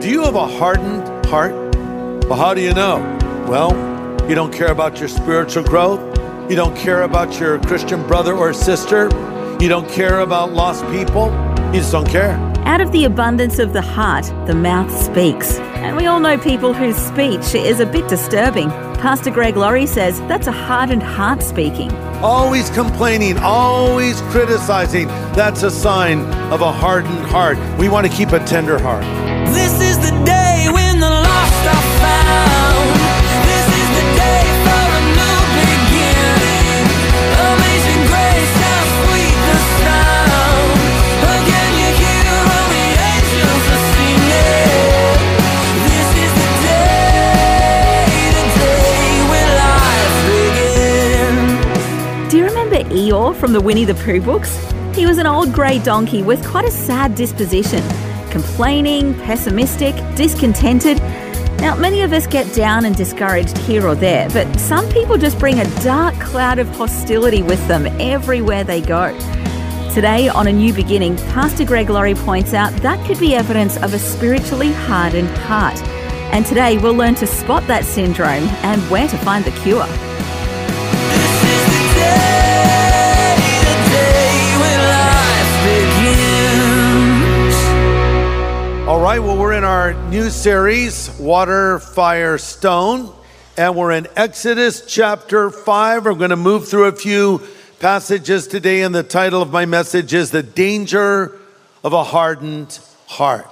Do you have a hardened heart? Well, how do you know? Well, you don't care about your spiritual growth. You don't care about your Christian brother or sister. You don't care about lost people. You just don't care. Out of the abundance of the heart, the mouth speaks. And we all know people whose speech is a bit disturbing. Pastor Greg Laurie says that's a hardened heart speaking. Always complaining, always criticizing. That's a sign of a hardened heart. We want to keep a tender heart. This is Eeyore from the Winnie the Pooh books? He was an old grey donkey with quite a sad disposition, complaining, pessimistic, discontented. Now, many of us get down and discouraged here or there, but some people just bring a dark cloud of hostility with them everywhere they go. Today, on A New Beginning, Pastor Greg Laurie points out that could be evidence of a spiritually hardened heart. And today, we'll learn to spot that syndrome and where to find the cure. Right, well, we're in our new series, Water, Fire, Stone, and we're in Exodus chapter 5. We're going to move through a few passages today, and the title of my message is The Danger of a Hardened Heart.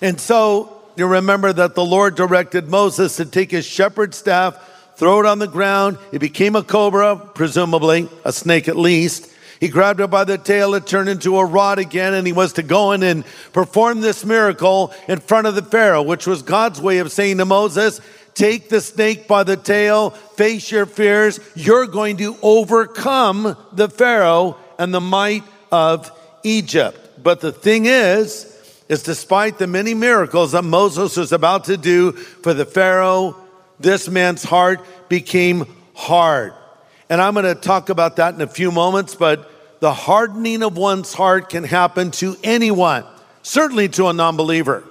And so you remember that the Lord directed Moses to take his shepherd's staff, throw it on the ground. It became a cobra, presumably, a snake at least. He grabbed it by the tail, it turned into a rod again, and he was to go in and perform this miracle in front of the Pharaoh, which was God's way of saying to Moses, Take the snake by the tail, face your fears. You're going to overcome the Pharaoh and the might of Egypt. But the thing is, is despite the many miracles that Moses was about to do for the Pharaoh, this man's heart became hard. And I'm going to talk about that in a few moments, but the hardening of one's heart can happen to anyone, certainly to a non believer.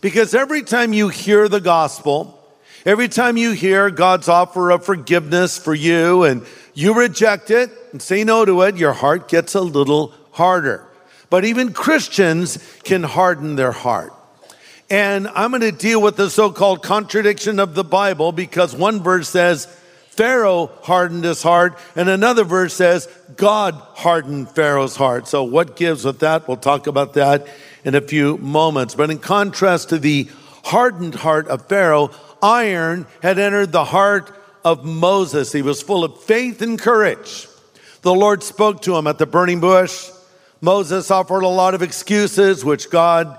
Because every time you hear the gospel, every time you hear God's offer of forgiveness for you and you reject it and say no to it, your heart gets a little harder. But even Christians can harden their heart. And I'm going to deal with the so called contradiction of the Bible because one verse says, Pharaoh hardened his heart, and another verse says, God hardened Pharaoh's heart. So, what gives with that? We'll talk about that in a few moments. But in contrast to the hardened heart of Pharaoh, iron had entered the heart of Moses. He was full of faith and courage. The Lord spoke to him at the burning bush. Moses offered a lot of excuses, which God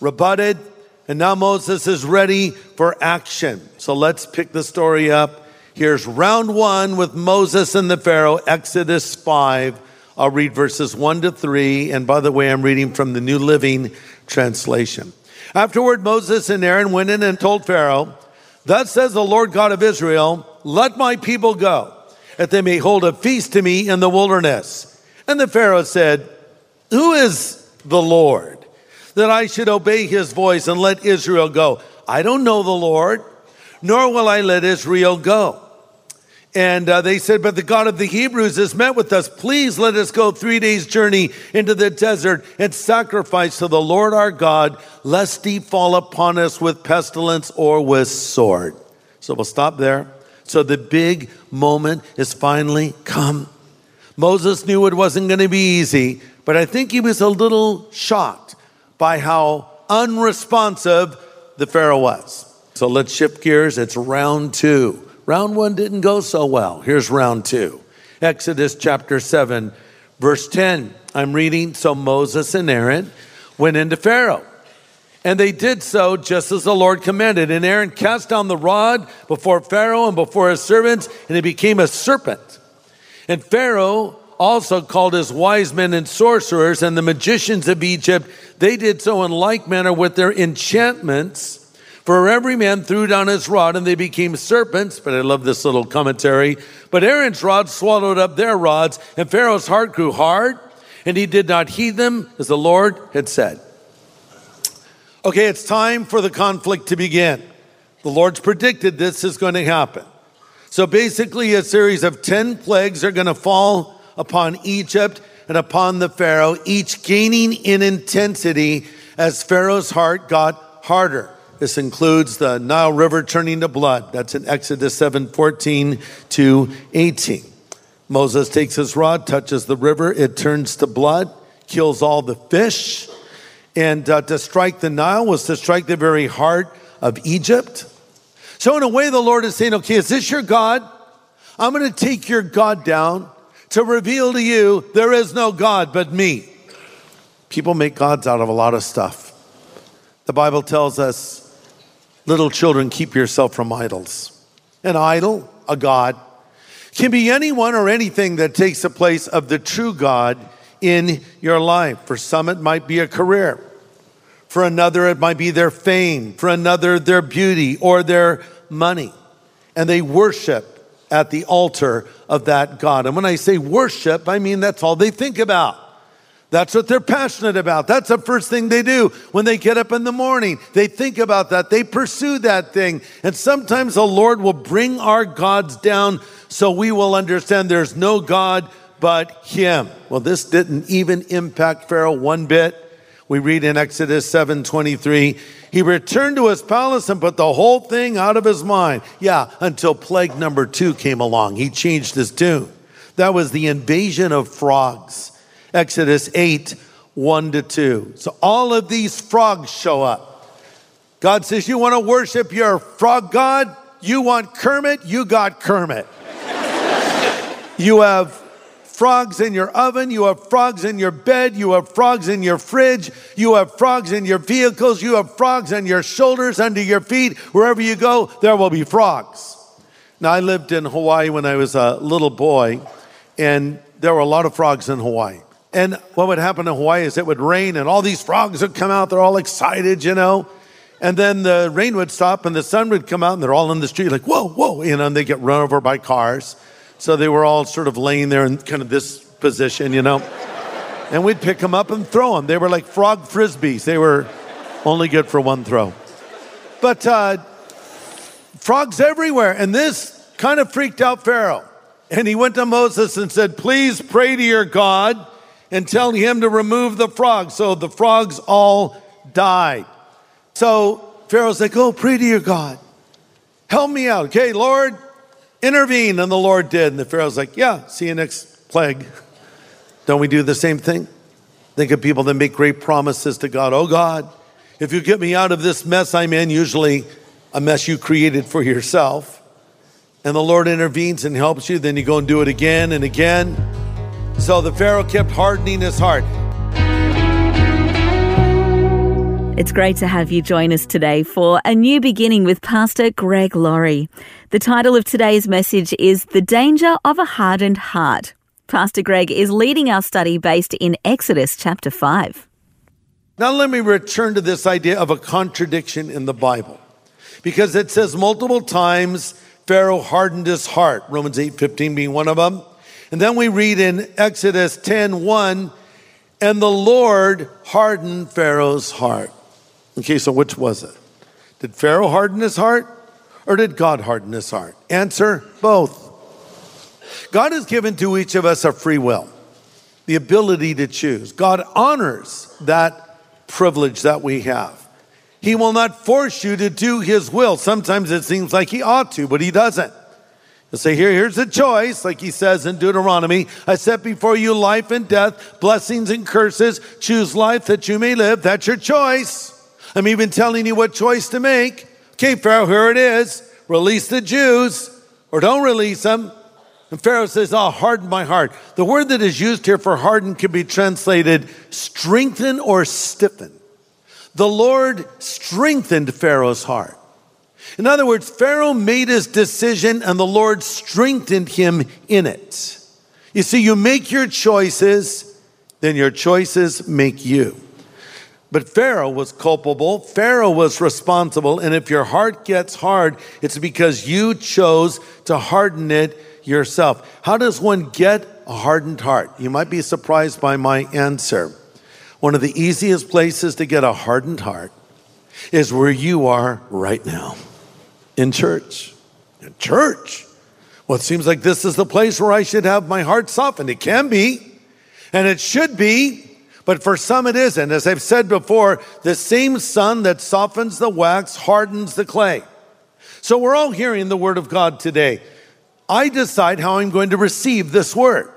rebutted. And now Moses is ready for action. So let's pick the story up. Here's round one with Moses and the Pharaoh, Exodus 5. I'll read verses 1 to 3. And by the way, I'm reading from the New Living Translation. Afterward, Moses and Aaron went in and told Pharaoh, Thus says the Lord God of Israel, let my people go, that they may hold a feast to me in the wilderness. And the Pharaoh said, Who is the Lord? That I should obey his voice and let Israel go. I don't know the Lord, nor will I let Israel go. And uh, they said, But the God of the Hebrews has met with us. Please let us go three days' journey into the desert and sacrifice to the Lord our God, lest he fall upon us with pestilence or with sword. So we'll stop there. So the big moment is finally come. Moses knew it wasn't going to be easy, but I think he was a little shocked by how unresponsive the Pharaoh was. So let's shift gears. It's round two. Round one didn't go so well. Here's round two Exodus chapter 7, verse 10. I'm reading. So Moses and Aaron went into Pharaoh And they did so just as the Lord commanded. And Aaron cast down the rod before Pharaoh and before his servants, and it became a serpent. And Pharaoh also called his wise men and sorcerers and the magicians of Egypt. They did so in like manner with their enchantments. For every man threw down his rod and they became serpents. But I love this little commentary. But Aaron's rod swallowed up their rods, and Pharaoh's heart grew hard, and he did not heed them as the Lord had said. Okay, it's time for the conflict to begin. The Lord's predicted this is going to happen. So basically, a series of 10 plagues are going to fall upon Egypt and upon the Pharaoh, each gaining in intensity as Pharaoh's heart got harder. This includes the Nile River turning to blood. That's in Exodus 7 14 to 18. Moses takes his rod, touches the river, it turns to blood, kills all the fish. And uh, to strike the Nile was to strike the very heart of Egypt. So, in a way, the Lord is saying, okay, is this your God? I'm going to take your God down to reveal to you there is no God but me. People make gods out of a lot of stuff. The Bible tells us, little children, keep yourself from idols. An idol, a God, can be anyone or anything that takes the place of the true God in your life. For some, it might be a career. For another, it might be their fame. For another, their beauty or their money. And they worship at the altar of that God. And when I say worship, I mean that's all they think about. That's what they're passionate about. That's the first thing they do when they get up in the morning. They think about that. They pursue that thing. And sometimes the Lord will bring our gods down so we will understand there's no God but Him. Well, this didn't even impact Pharaoh one bit. We read in Exodus 7:23, he returned to his palace and put the whole thing out of his mind. Yeah, until plague number 2 came along. He changed his tune. That was the invasion of frogs. Exodus 8, 1 to 2. So all of these frogs show up. God says, You want to worship your frog God? You want Kermit? You got Kermit. you have frogs in your oven, you have frogs in your bed, you have frogs in your fridge, you have frogs in your vehicles, you have frogs on your shoulders, under your feet. Wherever you go, there will be frogs. Now, I lived in Hawaii when I was a little boy, and there were a lot of frogs in Hawaii. And what would happen in Hawaii is it would rain, and all these frogs would come out. They're all excited, you know. And then the rain would stop, and the sun would come out, and they're all in the street, like, whoa, whoa, you know, and they get run over by cars. So they were all sort of laying there in kind of this position, you know. And we'd pick them up and throw them. They were like frog frisbees. They were only good for one throw. But uh, frogs everywhere. And this kind of freaked out Pharaoh. And he went to Moses and said, Please pray to your God and tell him to remove the frogs. So the frogs all died. So Pharaoh's like, Oh, pray to your God. Help me out. Okay, Lord, intervene. And the Lord did. And the Pharaoh's like, Yeah, see you next plague. Don't we do the same thing? Think of people that make great promises to God. Oh, God, if you get me out of this mess I'm in, usually a mess you created for yourself, and the Lord intervenes and helps you, then you go and do it again and again. So the Pharaoh kept hardening his heart. It's great to have you join us today for a new beginning with Pastor Greg Laurie. The title of today's message is The Danger of a Hardened Heart. Pastor Greg is leading our study based in Exodus chapter 5. Now, let me return to this idea of a contradiction in the Bible. Because it says multiple times Pharaoh hardened his heart, Romans 8 15 being one of them. And then we read in Exodus 10 1, and the Lord hardened Pharaoh's heart. Okay, so which was it? Did Pharaoh harden his heart or did God harden his heart? Answer both. God has given to each of us a free will, the ability to choose. God honors that privilege that we have. He will not force you to do his will. Sometimes it seems like he ought to, but he doesn't. He'll say, Here, here's a choice, like he says in Deuteronomy. I set before you life and death, blessings and curses. Choose life that you may live. That's your choice. I'm even telling you what choice to make. Okay, Pharaoh, here it is. Release the Jews or don't release them. And Pharaoh says, I'll harden my heart. The word that is used here for harden can be translated strengthen or stiffen. the Lord strengthened Pharaoh's heart. In other words, Pharaoh made his decision and the Lord strengthened him in it. You see, you make your choices, then your choices make you. But Pharaoh was culpable. Pharaoh was responsible. And if your heart gets hard, it's because you chose to harden it yourself. How does one get a hardened heart? You might be surprised by my answer. One of the easiest places to get a hardened heart is where you are right now in church. In church. Well, it seems like this is the place where I should have my heart softened. It can be, and it should be, but for some it isn't. As I've said before, the same sun that softens the wax hardens the clay. So we're all hearing the word of God today. I decide how I'm going to receive this word.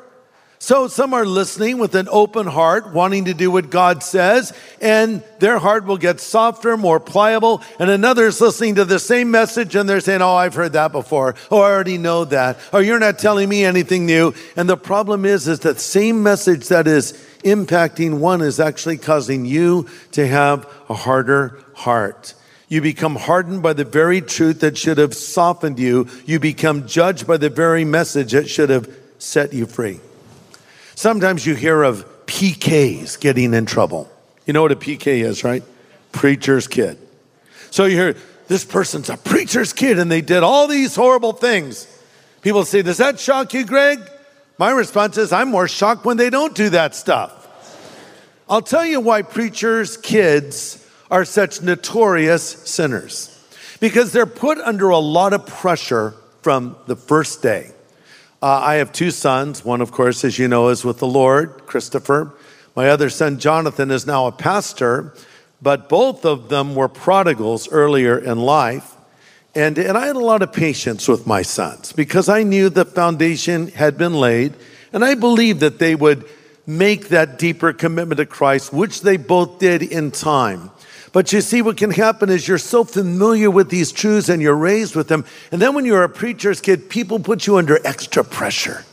So some are listening with an open heart, wanting to do what God says, and their heart will get softer, more pliable. And another is listening to the same message and they're saying, Oh, I've heard that before. Oh, I already know that. Or you're not telling me anything new. And the problem is, is that same message that is impacting one is actually causing you to have a harder heart. You become hardened by the very truth that should have softened you. You become judged by the very message that should have set you free. Sometimes you hear of PKs getting in trouble. You know what a PK is, right? Preacher's kid. So you hear this person's a preacher's kid and they did all these horrible things. People say, Does that shock you, Greg? My response is, I'm more shocked when they don't do that stuff. I'll tell you why preachers' kids are such notorious sinners. Because they're put under a lot of pressure from the first day. Uh, I have two sons. One, of course, as you know, is with the Lord, Christopher. My other son, Jonathan, is now a pastor, but both of them were prodigals earlier in life. And, and I had a lot of patience with my sons because I knew the foundation had been laid, and I believed that they would make that deeper commitment to Christ, which they both did in time. But you see, what can happen is you're so familiar with these truths and you're raised with them. And then when you're a preacher's kid, people put you under extra pressure.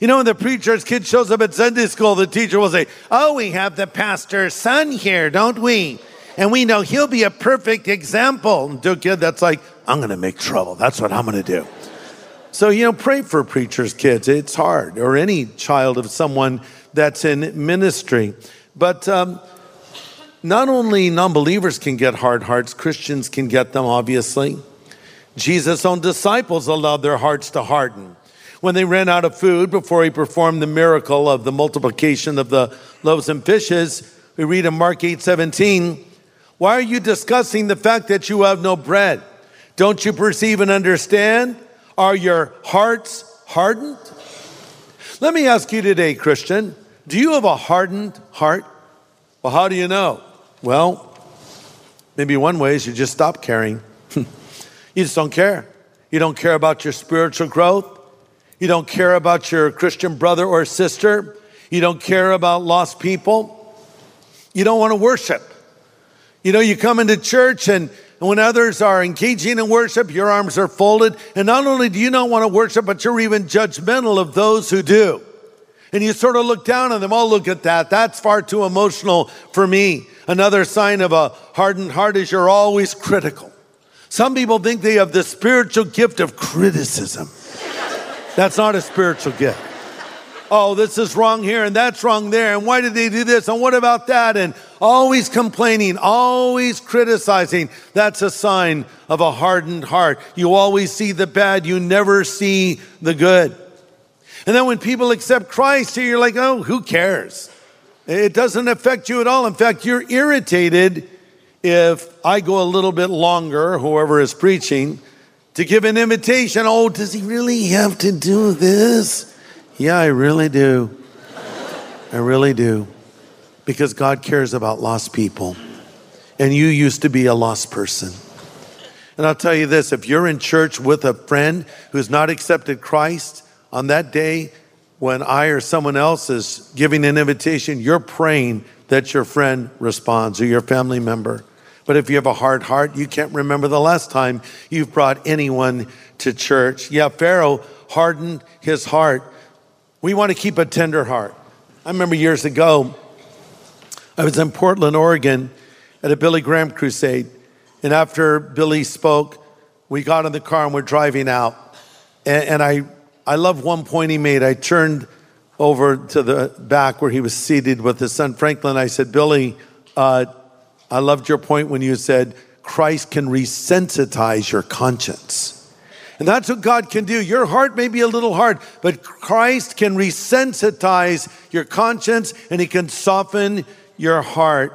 You know, when the preacher's kid shows up at Sunday school, the teacher will say, Oh, we have the pastor's son here, don't we? And we know he'll be a perfect example. And to a kid, that's like, I'm going to make trouble. That's what I'm going to do. So, you know, pray for preacher's kids. It's hard, or any child of someone that's in ministry. But um, not only non believers can get hard hearts, Christians can get them, obviously. Jesus' own disciples allowed their hearts to harden. When they ran out of food before he performed the miracle of the multiplication of the loaves and fishes, we read in Mark 8 17, Why are you discussing the fact that you have no bread? Don't you perceive and understand? Are your hearts hardened? Let me ask you today, Christian, do you have a hardened heart? Well, how do you know? Well, maybe one way is you just stop caring. you just don't care. You don't care about your spiritual growth. You don't care about your Christian brother or sister. You don't care about lost people. You don't want to worship. You know, you come into church and when others are engaging in worship, your arms are folded. And not only do you not want to worship, but you're even judgmental of those who do. And you sort of look down on them. Oh, look at that. That's far too emotional for me. Another sign of a hardened heart is you're always critical. Some people think they have the spiritual gift of criticism. That's not a spiritual gift. Oh, this is wrong here and that's wrong there. And why did they do this? And what about that? And always complaining, always criticizing. That's a sign of a hardened heart. You always see the bad, you never see the good. And then when people accept Christ you're like, oh, who cares? It doesn't affect you at all. In fact, you're irritated if I go a little bit longer, whoever is preaching, to give an invitation. Oh, does he really have to do this? Yeah, I really do. I really do. Because God cares about lost people. And you used to be a lost person. And I'll tell you this if you're in church with a friend who's not accepted Christ, on that day when I or someone else is giving an invitation, you're praying that your friend responds or your family member. But if you have a hard heart, you can't remember the last time you've brought anyone to church. Yeah, Pharaoh hardened his heart. We want to keep a tender heart. I remember years ago, I was in Portland, Oregon, at a Billy Graham crusade. And after Billy spoke, we got in the car and we're driving out. And, and I, I love one point he made. I turned over to the back where he was seated with his son Franklin. I said, Billy, uh, I loved your point when you said Christ can resensitize your conscience. And that's what God can do. Your heart may be a little hard, but Christ can resensitize your conscience and he can soften your heart.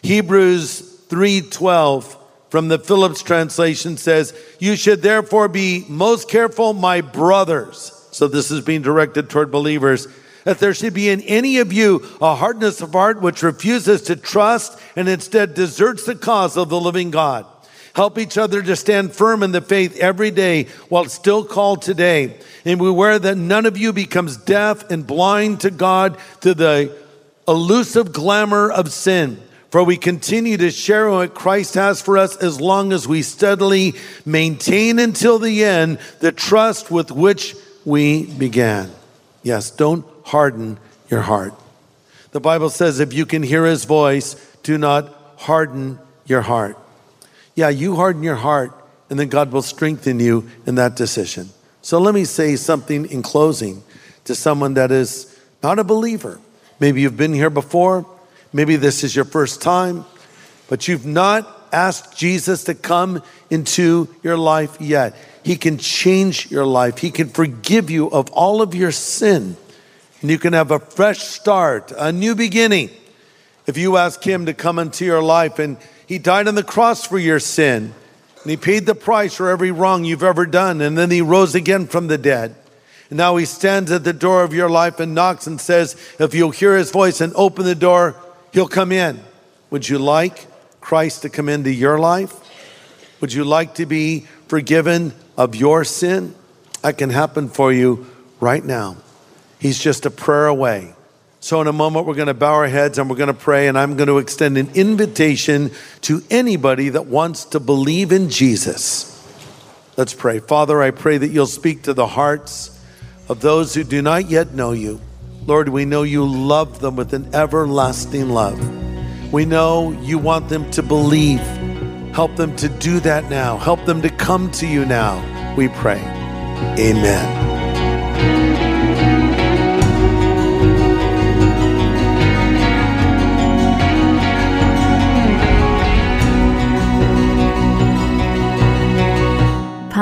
Hebrews 3:12 from the Phillips translation says, "You should therefore be most careful, my brothers." So this is being directed toward believers. That there should be in any of you a hardness of heart which refuses to trust and instead deserts the cause of the living God. Help each other to stand firm in the faith every day while still called today. And beware that none of you becomes deaf and blind to God, to the elusive glamour of sin. For we continue to share what Christ has for us as long as we steadily maintain until the end the trust with which we began. Yes, don't harden your heart. The Bible says if you can hear his voice, do not harden your heart. Yeah, you harden your heart, and then God will strengthen you in that decision. So let me say something in closing to someone that is not a believer. Maybe you've been here before, maybe this is your first time, but you've not asked Jesus to come into your life yet. He can change your life, He can forgive you of all of your sin, and you can have a fresh start, a new beginning. If you ask Him to come into your life and He died on the cross for your sin, and He paid the price for every wrong you've ever done, and then He rose again from the dead. And now He stands at the door of your life and knocks and says, If you'll hear His voice and open the door, He'll come in. Would you like Christ to come into your life? Would you like to be forgiven of your sin? That can happen for you right now. He's just a prayer away. So, in a moment, we're going to bow our heads and we're going to pray, and I'm going to extend an invitation to anybody that wants to believe in Jesus. Let's pray. Father, I pray that you'll speak to the hearts of those who do not yet know you. Lord, we know you love them with an everlasting love. We know you want them to believe. Help them to do that now. Help them to come to you now. We pray. Amen.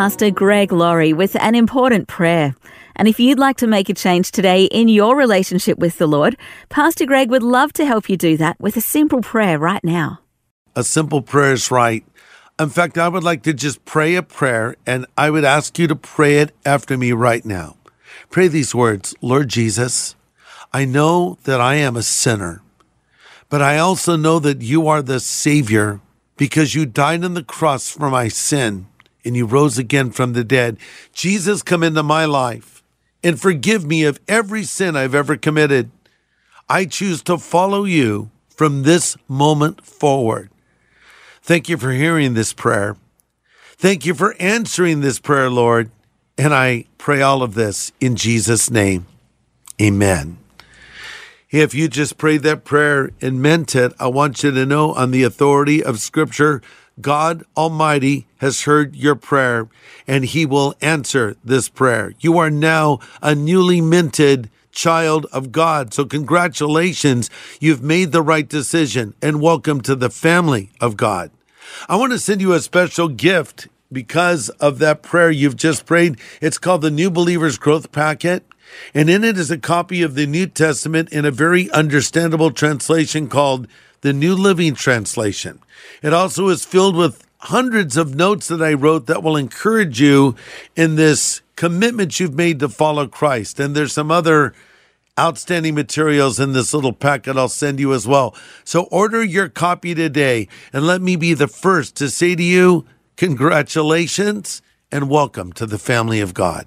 Pastor Greg Laurie with an important prayer. And if you'd like to make a change today in your relationship with the Lord, Pastor Greg would love to help you do that with a simple prayer right now. A simple prayer is right. In fact, I would like to just pray a prayer, and I would ask you to pray it after me right now. Pray these words Lord Jesus, I know that I am a sinner, but I also know that you are the Savior because you died on the cross for my sin and you rose again from the dead. Jesus, come into my life and forgive me of every sin I've ever committed. I choose to follow you from this moment forward. Thank you for hearing this prayer. Thank you for answering this prayer, Lord. And I pray all of this in Jesus' name. Amen. If you just prayed that prayer and meant it, I want you to know on the authority of Scripture, God Almighty has heard your prayer and He will answer this prayer. You are now a newly minted child of God. So, congratulations. You've made the right decision and welcome to the family of God. I want to send you a special gift because of that prayer you've just prayed. It's called the New Believers Growth Packet. And in it is a copy of the New Testament in a very understandable translation called the New Living Translation. It also is filled with hundreds of notes that I wrote that will encourage you in this commitment you've made to follow Christ. And there's some other outstanding materials in this little packet I'll send you as well. So order your copy today and let me be the first to say to you, congratulations and welcome to the family of God.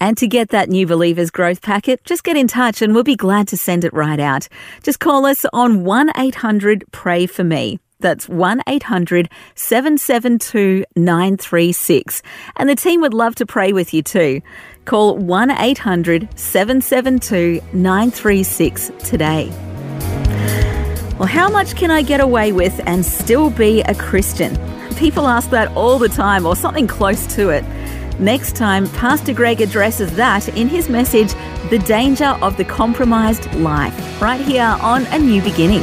And to get that New Believers Growth Packet, just get in touch and we'll be glad to send it right out. Just call us on 1 800 Pray For Me. That's 1 800 772 936. And the team would love to pray with you too. Call 1 800 772 936 today. Well, how much can I get away with and still be a Christian? People ask that all the time, or something close to it. Next time, Pastor Greg addresses that in his message, The Danger of the Compromised Life, right here on A New Beginning.